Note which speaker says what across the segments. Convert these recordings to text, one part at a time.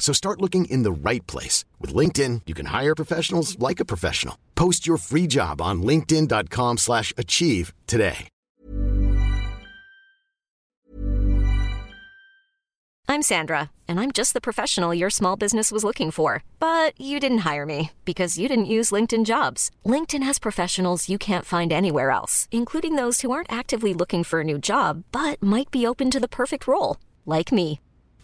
Speaker 1: So start looking in the right place. With LinkedIn, you can hire professionals like a professional. Post your free job on linkedin.com slash achieve today.
Speaker 2: I'm Sandra, and I'm just the professional your small business was looking for. But you didn't hire me because you didn't use LinkedIn jobs. LinkedIn has professionals you can't find anywhere else, including those who aren't actively looking for a new job, but might be open to the perfect role, like me.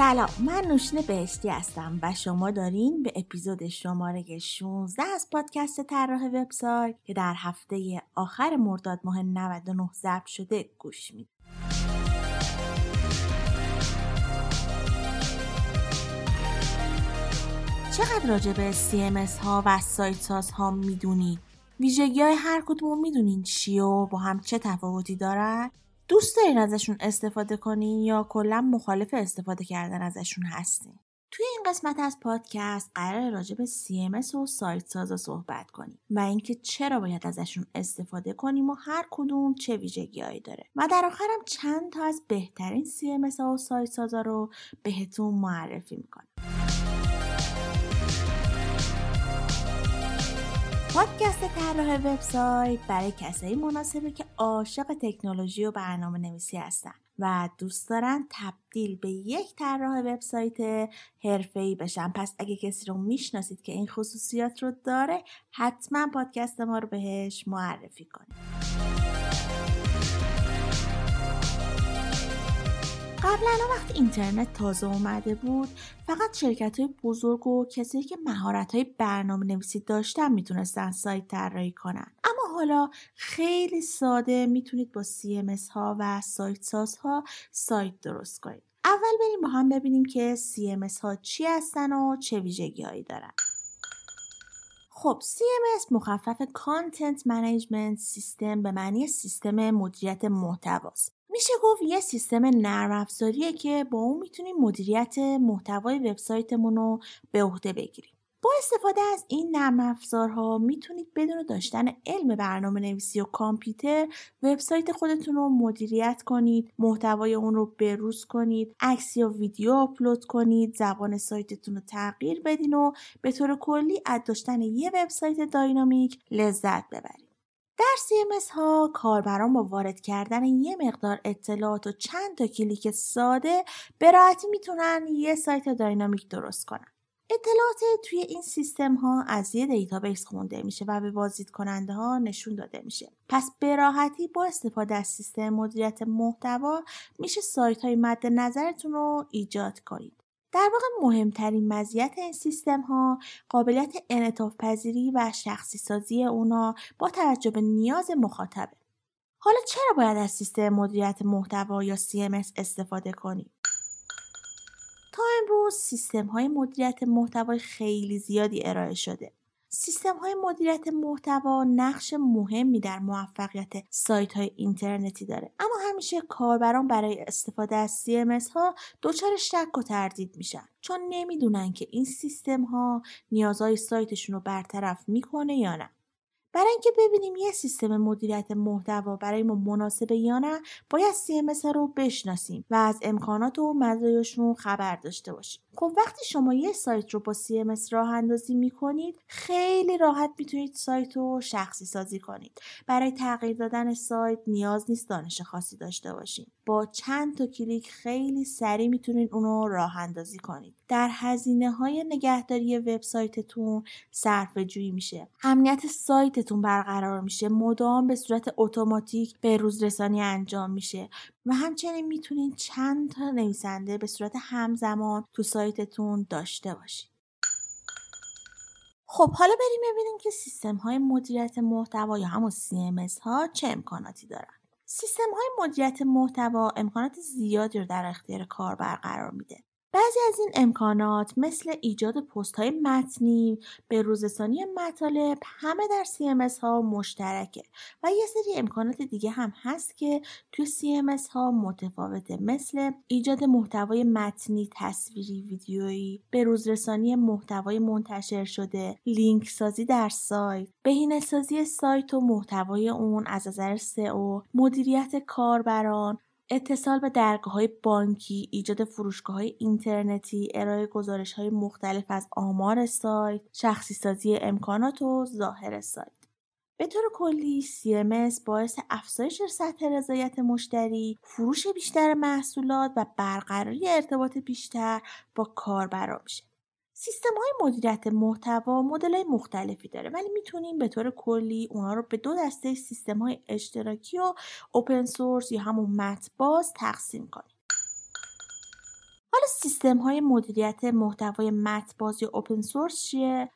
Speaker 3: سلام من نوشین بهشتی هستم و شما دارین به اپیزود شماره 16 از پادکست طراح وبسایت که در هفته آخر مرداد ماه 99 ضبط شده گوش می‌دید چقدر راجع به CMS ها و سایت ساز ها می‌دونید؟ ویژگی های هر کدوم می‌دونین چی و با هم چه تفاوتی دارن؟ دوست دارین ازشون استفاده کنین یا کلا مخالف استفاده کردن ازشون هستین توی این قسمت از پادکست قرار راجع به CMS و سایت سازا صحبت کنیم و اینکه چرا باید ازشون استفاده کنیم و هر کدوم چه ویژگیهایی داره. و در آخرم چند تا از بهترین CMS ها و سایت سازا رو بهتون معرفی می‌کنم. پادکست طراح وبسایت برای کسایی مناسبه که عاشق تکنولوژی و برنامه نویسی هستن و دوست دارن تبدیل به یک طراح وبسایت حرفه‌ای بشن. پس اگه کسی رو می‌شناسید که این خصوصیات رو داره حتما پادکست ما رو بهش معرفی کنید. قبلا وقتی اینترنت تازه اومده بود فقط شرکت های بزرگ و کسی که مهارت های برنامه نویسی داشتن می‌تونستن سایت طراحی کنن. اما حالا خیلی ساده می‌تونید با CMS ها و سایت ساز ها سایت درست کنید. اول بریم با هم ببینیم که CMS ها چی هستن و چه ویژگی هایی دارن. خب CMS مخفف Content Management System به معنی سیستم مدیریت محتواست. میشه گفت یه سیستم نرم افزاریه که با اون می‌تونیم مدیریت محتوای وبسایتمون رو به عهده بگیریم. با استفاده از این نرم افزارها می‌تونید بدون داشتن علم برنامه نویسی و کامپیوتر وبسایت خودتون رو مدیریت کنید محتوای اون رو بروز کنید عکس یا ویدیو آپلود کنید زبان سایتتون رو تغییر بدین و به طور کلی از داشتن یه وبسایت dynamic لذت ببرید در CMS ها کاربران با وارد کردن یه مقدار اطلاعات و چند تا کلیک ساده به راحتی می‌تونن یه سایت dynamic درست کنن. اطلاعات توی این سیستم ها از یه database خونده میشه و به بازدید کننده ها نشون داده میشه. پس به راحتی با استفاده از سیستم مدیریت محتوا میشه سایت های مد نظرتون رو ایجاد کنید. در واقع مهمترین مزیت این سیستم ها قابلیت انعطاف پذیری و شخصی سازی اونا با توجه به نیاز مخاطبه. حالا چرا باید از سیستم مدیریت محتوا یا CMS استفاده کنیم؟ تا امروز سیستم های مدیریت محتوای خیلی زیادی ارائه شده. سیستم های مدیریت محتوا نقش مهمی در موفقیت سایت های اینترنتی داره. اما همیشه کاربران برای استفاده از CMS ها دچار شک و تردید میشن چون نمی‌دونن که این سیستم ها نیازهای سایتشون رو برطرف می‌کنه یا نه. برای اینکه ببینیم یه سیستم مدیریت محتوا برای ما مناسبه یا نه باید CMS رو بشناسیم و از امکانات و مزایاشون خبر داشته باشیم. خب وقتی شما یه سایت رو با CMS راه اندازی می کنید خیلی راحت می‌تونید سایت رو شخصی سازی کنید. برای تغییر دادن سایت نیاز نیست دانش خاصی داشته باشید با چند تا کلیک خیلی سریع می‌تونید اونو راه اندازی کنید. در هزینه های نگهداری وبسایتتون صرف جویی میشه. امنیت سایتتون برقرار میشه. مدام به صورت اتوماتیک به روز رسانی انجام میشه. و همچنین می‌تونید چند تا نویسنده به صورت همزمان تو سایتتون داشته باشید. خب حالا بریم ببینیم که سیستم های مدیریت محتوا یا همون CMS ها چه امکاناتی دارن. سیستم های مدیریت محتوا امکانات زیادی رو در اختیار کاربر قرار میده. بعضی از این امکانات مثل ایجاد پست های متنی، به روزسانی مطالب همه در CMS ها مشترکه و یه سری امکانات دیگه هم هست که توی CMS ها متفاوته مثل ایجاد محتوای متنی، تصویری، ویدیویی، به روزرسانی محتوای منتشر شده، لینک سازی در سایت، بهینه سازی سایت و محتوای اون از نظر SEO، مدیریت کاربران، اتصال به درگاه های بانکی، ایجاد فروشگاه های اینترنتی، ارائه گزارش های مختلف از آمار سایت، شخصی سازی امکانات و ظاهر سایت. به طور کلی CMS باعث افزایش سطح رضایت مشتری، فروش بیشتر محصولات و برقراری ارتباط بیشتر با کاربرا میشه. سیستم های مدیریت محتوا مدل های مختلفی داره ولی می‌تونیم به طور کلی اونا رو به دو دسته سیستم های اشتراکی و اوپن سورس یا همون مت باز تقسیم کنیم. حالا سیستم های مدیریت محتوای مت باز یا اوپن سورس چیه؟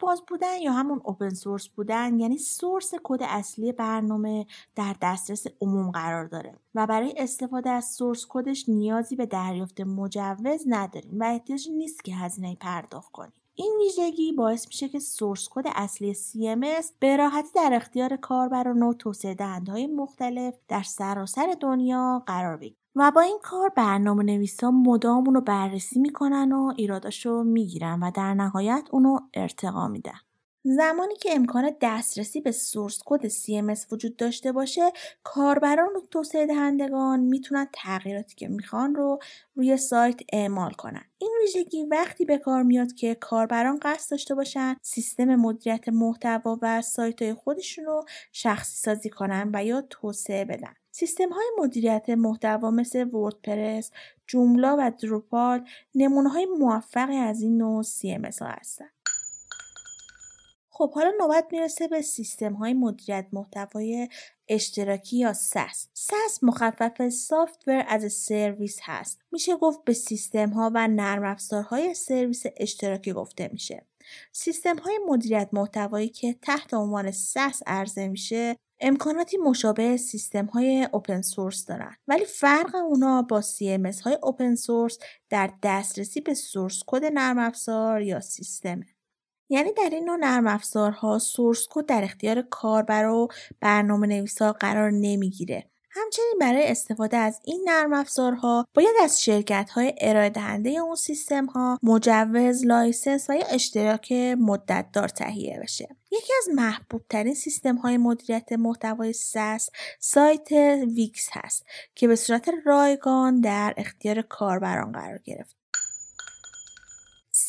Speaker 3: باز بودن یا همون اوپن سورس بودن یعنی سورس کد اصلی برنامه در دسترس عموم قرار داره و برای استفاده از سورس کدش نیازی به دریافت مجوز نداریم و احتیاج نیست که هزینه پرداخت کنیم. این ویژگی باعث میشه که سورس کد اصلی CMS به راحتی در اختیار کاربران و توسعه های مختلف در سراسر دنیا قرار بگیره. و با این کار برنامه نویسا مدام اونو بررسی می‌کنن و ایراداشو می‌گیرن و در نهایت اونو ارتقا میدن. زمانی که امکان دسترسی به سورس کد CMS وجود داشته باشه کاربران و توسعه دهندگان می‌تونن تغییراتی که می‌خوان رو روی سایت اعمال کنن این ویژگی وقتی به کار میاد که کاربران قصد داشته باشن سیستم مدیریت محتوا و سایت های خودشون رو شخصی سازی کنن و یا توسعه بدن سیستم های مدیریت محتوا مثل وردپرس، جوملا و دروپال نمونه های موفقی از این نوع CMS ها هستند. خب حالا نوبت می‌رسه به سیستم های مدیریت محتوای اشتراکی یا SAS. SAS مخفف سافتور از سرویس هست. میشه گفت به سیستم ها و نرم افزارهای سرویس اشتراکی گفته میشه. سیستم های مدیریت محتوایی که تحت عنوان SaaS عرضه میشه امکاناتی مشابه سیستم های open source دارن. ولی فرق اونا با CMS های open source در دسترسی به source code نرم افزار یا سیستمه. یعنی در این نوع نرم افزارها source code در اختیار کاربر و برنامه نویسا قرار نمی‌گیره. همچنین برای استفاده از این نرم افزارها باید از شرکت های ارائه دهنده اون سیستم ها مجوز، license و یا اشتراک مدت دار تهیه بشه. یکی از محبوب ترین سیستم های مدیریت محتوای SaaS سایت ویکس هست که به صورت رایگان در اختیار کاربران قرار گرفت.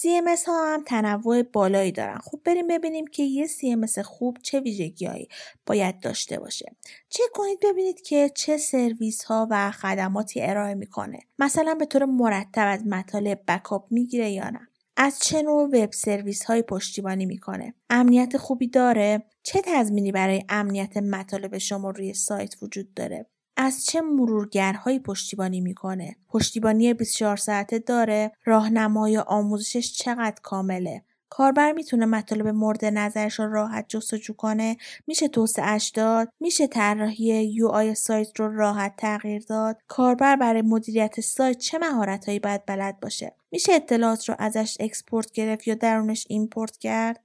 Speaker 3: CMS ها هم تنوع بالایی دارن. خب بریم ببینیم که یه CMS خوب چه ویژگیهایی باید داشته باشه. چک کنید ببینید که چه سرویس ها و خدماتی ارائه می‌کنه. مثلا به طور مرتب از مطالب backup می‌گیره یا نه. از چه نوع وب سرویس های پشتیبانی می‌کنه امنیت خوبی داره چه تضمینی برای امنیت مطالب شما روی سایت وجود داره از چه مرورگرهایی پشتیبانی می‌کنه؟ پشتیبانی 24 ساعته داره راهنمای آموزشش چقدر کامله؟ کاربر می‌تونه مطالب مورد نظرش رو راحت جستجو کنه؟ میشه توسعهش داد؟ میشه طراحی UI سایت رو راحت تغییر داد؟ کاربر برای مدیریت سایت چه مهارتهایی باید بلد باشه؟ میشه اطلاعات رو ازش export گرفت یا درونش import کرد؟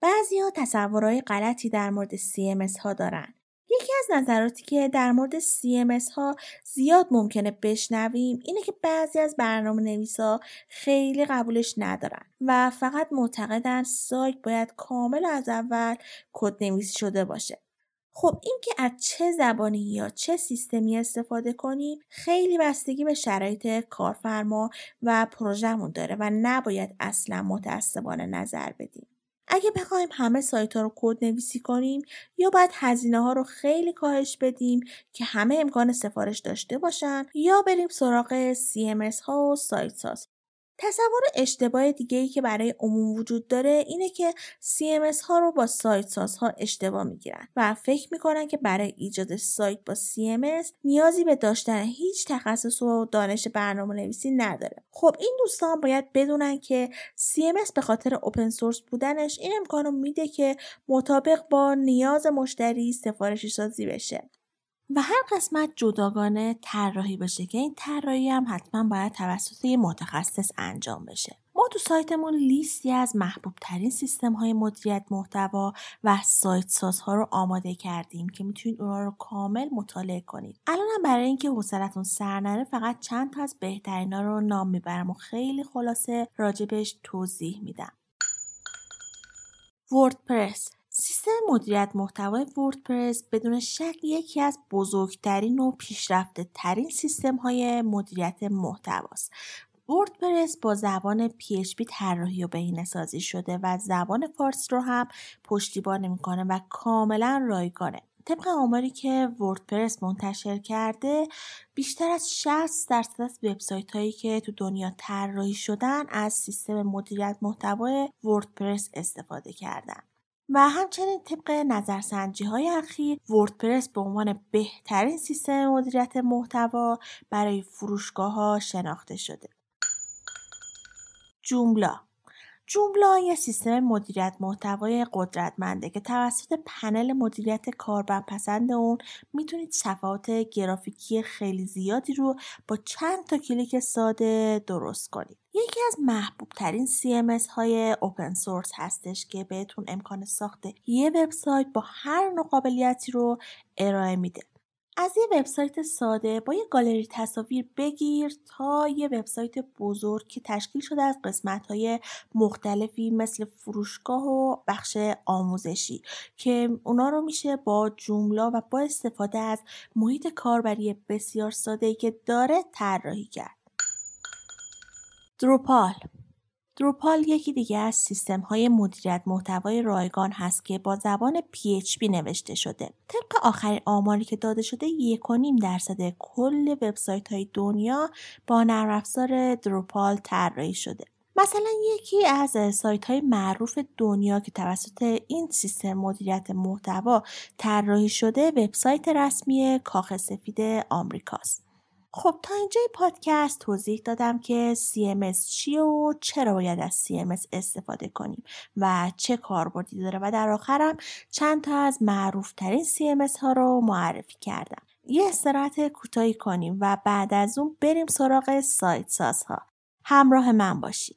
Speaker 3: بعضی ها تصورهای غلطی در مورد CMS ها دارن. یکی از نظراتی که در مورد CMS ها زیاد ممکنه بشنویم اینه که بعضی از برنامه نویسا خیلی قبولش ندارن و فقط معتقدن سایت باید کامل از اول کد نویسی شده باشه. خب اینکه از چه زبانی یا چه سیستمی استفاده کنیم خیلی بستگی به شرایط کارفرما و پروژهمون داره و نباید اصلا متعصبانه نظر بدیم. اگه بخوایم همه سایت ها رو کد نویسی کنیم یا باید هزینه ها رو خیلی کاهش بدیم که همه امکان سفارش داشته باشن یا بریم سراغ CMS ها و سایت ساز تصور اشتباه دیگه ای که برای عموم وجود داره اینه که CMS ها رو با سایت سازها اشتباه می‌گیرن و فکر می‌کنن که برای ایجاد سایت با CMS نیازی به داشتن هیچ تخصص و دانش برنامه نویسی نداره. خب این دوستان باید بدونن که CMS به خاطر اوپن سورس بودنش این امکانو میده که مطابق با نیاز مشتری سفارشی سازی بشه. و هر قسمت جداگانه طراحی بشه که این طراحی هم حتما باید توسط یه متخصص انجام بشه. ما تو سایتمون لیستی از محبوب ترین سیستم های مدیریت محتوا و سایت سازها رو آماده کردیم که می‌تونید اونا رو کامل مطالعه کنید. الانم برای اینکه حوصلتون سر نره فقط چند تا از بهترینا رو نام می‌برم و خیلی خلاصه راجبش توضیح میدم. وردپرس سیستم مدیریت محتوای وردپرس بدون شک یکی از بزرگترین و پیشرفته ترین سیستم های مدیریت محتواست. وردپرس با زبان PHP طراحی و بهینه سازی شده و زبان فارسی رو هم پشتیبانی می‌کنه و کاملا رایگانه. طبق آماری که وردپرس منتشر کرده بیشتر از 60 درصد از وبسایت هایی که تو دنیا طراحی شدن از سیستم مدیریت محتوای وردپرس استفاده کردن. و همچنین طبق نظرسنجی های اخیر وردپرس به عنوان بهترین سیستم مدیریت محتوا برای فروشگاه ها شناخته شده. جوملا جوملا یه سیستم مدیریت محتوای قدرتمنده که توسط پنل مدیریت کاربرپسند اون می‌تونید صفحات گرافیکی خیلی زیادی رو با چند تا کلیک ساده درست کنید. یکی از محبوب ترین CMS های اوپن سورس هستش که بهتون امکان ساخت یه وبسایت با هر نوع قابلیتی رو ارائه میده. از یه وبسایت ساده با یه گالری تصاویر بگیر تا یه وبسایت بزرگ که تشکیل شده از قسمت های مختلفی مثل فروشگاه و بخش آموزشی که اونا رو میشه با جمله و با استفاده از محیط کاربری بسیار ساده که داره طراحی کرد. دروپال دروپال یکی دیگه از سیستم های مدیریت محتوای رایگان هست که با زبان PHP نوشته شده. طبق آخرین آماری که داده شده 1.5 درصد کل وبسایت های دنیا با نرم افزار دروپال طراحی شده. مثلا یکی از سایت های معروف دنیا که توسط این سیستم مدیریت محتوا طراحی شده وبسایت رسمی کاخ سفید آمریکاست. خب تا اینجای پادکست توضیح دادم که CMS چیه و چرا باید از CMS استفاده کنیم و چه کاربردی داره و در آخرم چند تا از معروف ترین CMS ها رو معرفی کردم. یه استراحت کوتاهی کنیم و بعد از اون بریم سراغ سایت سازها. همراه من باشید.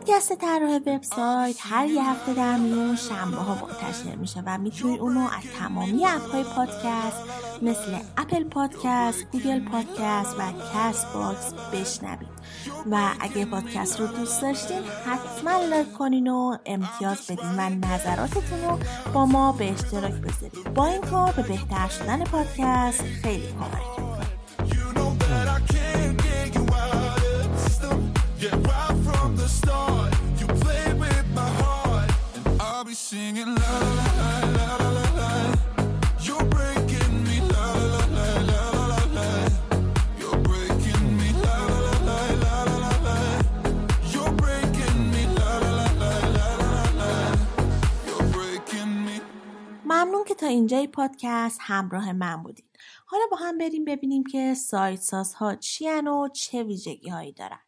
Speaker 3: پادکست طراح وبسایت هر یه هفته در میون شنبه ها منتشر میشه و می‌تونید اونو از تمامی app های پادکست مثل اپل پادکست، گوگل پادکست و کست باکس بشنوید. و اگه پادکست رو دوست داشتین حتما لایک کنین و امتیاز بدین و نظراتتون رو با ما به اشتراک بذارید با این کار به بهتر شدن پادکست خیلی کمک می‌کنه. ممنون که تا اینجای پادکست همراه من بودید. حالا با هم بریم ببینیم که سایت سازها چی و چه ویژگی هایی دارن.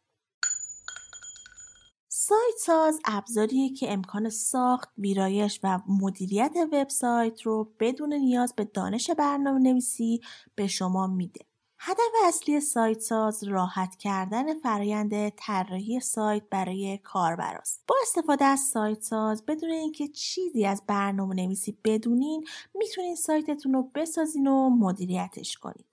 Speaker 3: سایت ساز ابزاریه که امکان ساخت، ویرایش و مدیریت وبسایت رو بدون نیاز به دانش برنامه نویسی به شما میده. هدف اصلی سایت ساز راحت کردن فرایند طراحی سایت برای کاربراست. با استفاده از سایت ساز بدون اینکه چیزی از برنامه نویسی بدونین می‌تونین سایتتون رو بسازین و مدیریتش کنید.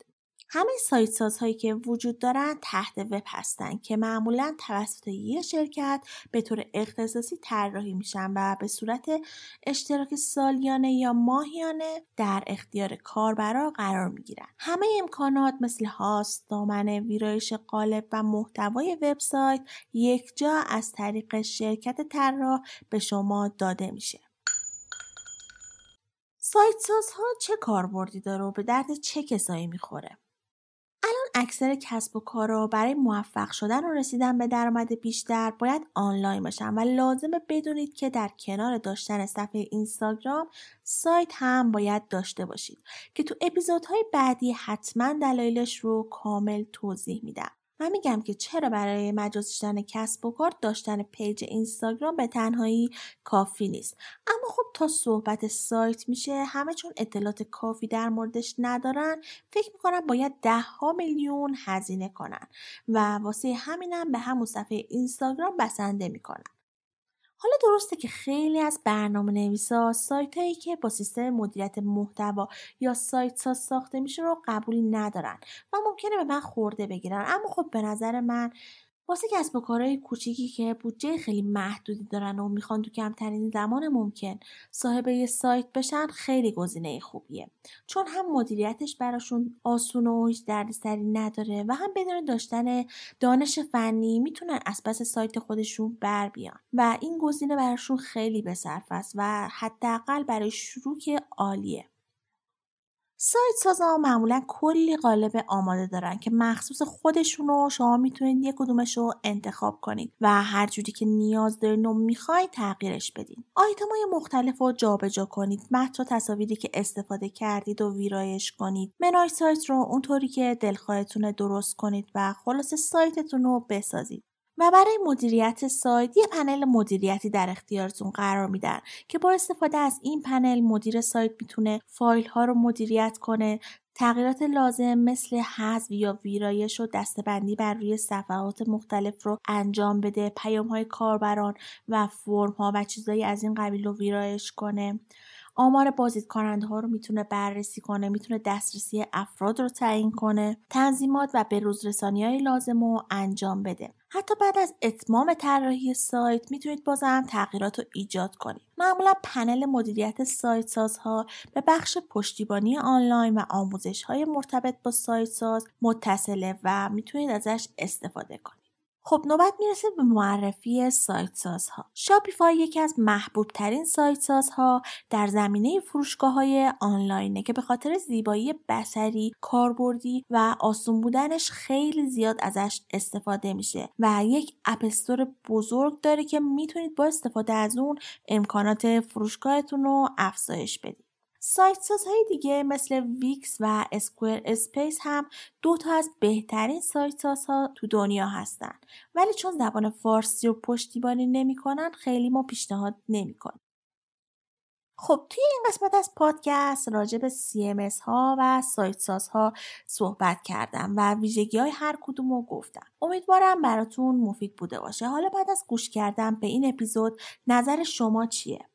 Speaker 3: همه سایت سازهایی که وجود دارن تحت وب هستن که معمولا توسط یک شرکت به طور اختصاصی طراحی میشن و به صورت اشتراک سالیانه یا ماهیانه در اختیار کاربرا قرار می‌گیرن. همه امکانات مثل هاست دامنه ویرایش قالب و محتوای وبسایت یک جا از طریق شرکت طراح به شما داده میشه. سایت سازها چه کاربردی داره و به درد چه کسایی می‌خوره؟ اکثر کسب و کارا برای موفق شدن و رسیدن به درآمد بیشتر باید آنلاین باشن و لازمه بدونید که در کنار داشتن صفحه اینستاگرام سایت هم باید داشته باشید که تو اپیزودهای بعدی حتما دلایلش رو کامل توضیح میدم. من میگم که چرا برای مجاز شدن کسب و کار داشتن پیج اینستاگرام به تنهایی کافی نیست؟ اما خب تا صحبت سایت میشه همه چون اطلاعات کافی در موردش ندارن فکر می‌کنن باید ده ها میلیون هزینه کنن و واسه همینم به همون صفحه اینستاگرام بسنده می‌کنن. حالا درسته که خیلی از برنامه نویسا سایت هایی که با سیستم مدیریت محتوا یا سایت ساز ساخته میشه رو قبولی ندارن و ممکنه به من خورده بگیرن. اما خب به نظر من واسه کسب و کارهای کوچیکی که بودجه خیلی محدودی دارن و می‌خوان تو کمترین زمان ممکن صاحب یه سایت بشن خیلی گزینه خوبیه. چون هم مدیریتش براشون آسون و هیچ دردسری نداره و هم بدون داشتن دانش فنی می‌تونن از پس سایت خودشون بر بیان. و این گزینه براشون خیلی به است و حداقل برای شروع که عالیه. سایت سازا معمولا کلی قالب آماده دارن که مخصوص خودشون رو شما می‌تونید یک کدومش رو انتخاب کنید و هر جوری که نیاز دارین و می‌خواید تغییرش بدین. آیتم های مختلف رو جابجا کنید متن و تصاویری که استفاده کردید و ویرایش کنید. منای سایت رو اونطوری که دلخواهتون درست کنید و خلاص سایتتون رو بسازید. و برای مدیریت سایت یه پنل مدیریتی در اختیارتون قرار میدن که با استفاده از این پنل مدیر سایت می‌تونه فایل ها رو مدیریت کنه تغییرات لازم مثل حذف یا ویرایش و دستبندی بر روی صفحات مختلف رو انجام بده پیام های کاربران و فرم ها و چیزایی از این قبیل رو ویرایش کنه. آمار بازدید کننده ها رو می‌تونه بررسی کنه می‌تونه دسترسی افراد رو تعیین کنه تنظیمات و به رسانی های لازم رو انجام بده. حتی بعد از اتمام طراحی سایت می‌تونید بازم تغییرات رو ایجاد کنید. معمولا پنل مدیریت سایت سازها به بخش پشتیبانی آنلاین و آموزش های مرتبط با سایت ساز متصله و می‌تونید ازش استفاده کنید. خب نوبت می‌رسه به معرفی سایت سازها. شاپیفای یکی از محبوب ترین سایت سازها در زمینه فروشگاه های آنلاینه که به خاطر زیبایی بصری، کاربردی و آسون بودنش خیلی زیاد ازش استفاده میشه و یک app store بزرگ داره که می‌تونید با استفاده از اون امکانات فروشگاهتون رو افزایش بدید. سایت سازهای دیگه مثل ویکس و اسکوئر اسپیس هم دو تا از بهترین سایت سازها تو دنیا هستن ولی چون زبان فارسی رو پشتیبانی نمی‌کنن خیلی ما پیشنهاد نمی‌کنیم خب توی این قسمت از پادکست راجع به CMS ها و سایت ساز ها صحبت کردم و ویژگی های هر کدوم رو گفتم. امیدوارم براتون مفید بوده باشه. حالا بعد از گوش کردن به این اپیزود نظر شما چیه؟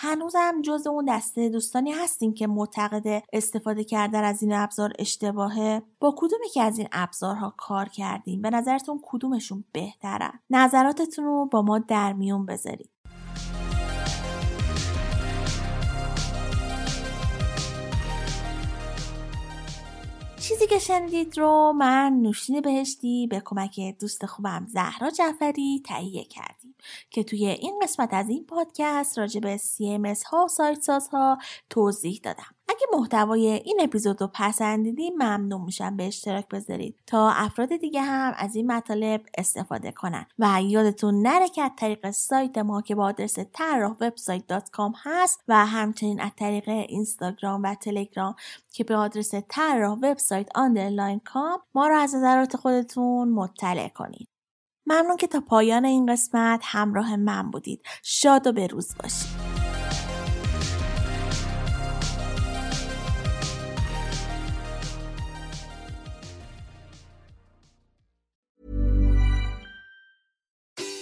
Speaker 3: هنوزم جز اون دسته دوستانی هستین که معتقد استفاده کردن از این ابزار اشتباهه. با کدومی که از این ابزارها کار کردیم؟ به نظرتون کدومشون بهترن؟ نظراتتون رو با ما در میون بذارید. چیزی که شنیدید رو من نوشین بهشتی به کمک دوست خوبم زهرا جعفری تهیه کردیم که توی این قسمت از این پادکست راجع به CMS ها و سایت سازها توضیح دادم. اگه محتوای این اپیزود رو پسندیدی ممنون میشم به اشتراک بذارید. تا افراد دیگه هم از این مطالب استفاده کنن. و یادتون نره که از طریق سایت ما که با آدرس طراح وبسایت هست و همچنین از طریق اینستاگرام و تلگرام که به آدرس طراح وبسایت آندرلاین کام ما رو از نظرات خودتون مطلع کنید. ممنون که تا پایان این قسمت همراه من بودید. شاد و روز باشید.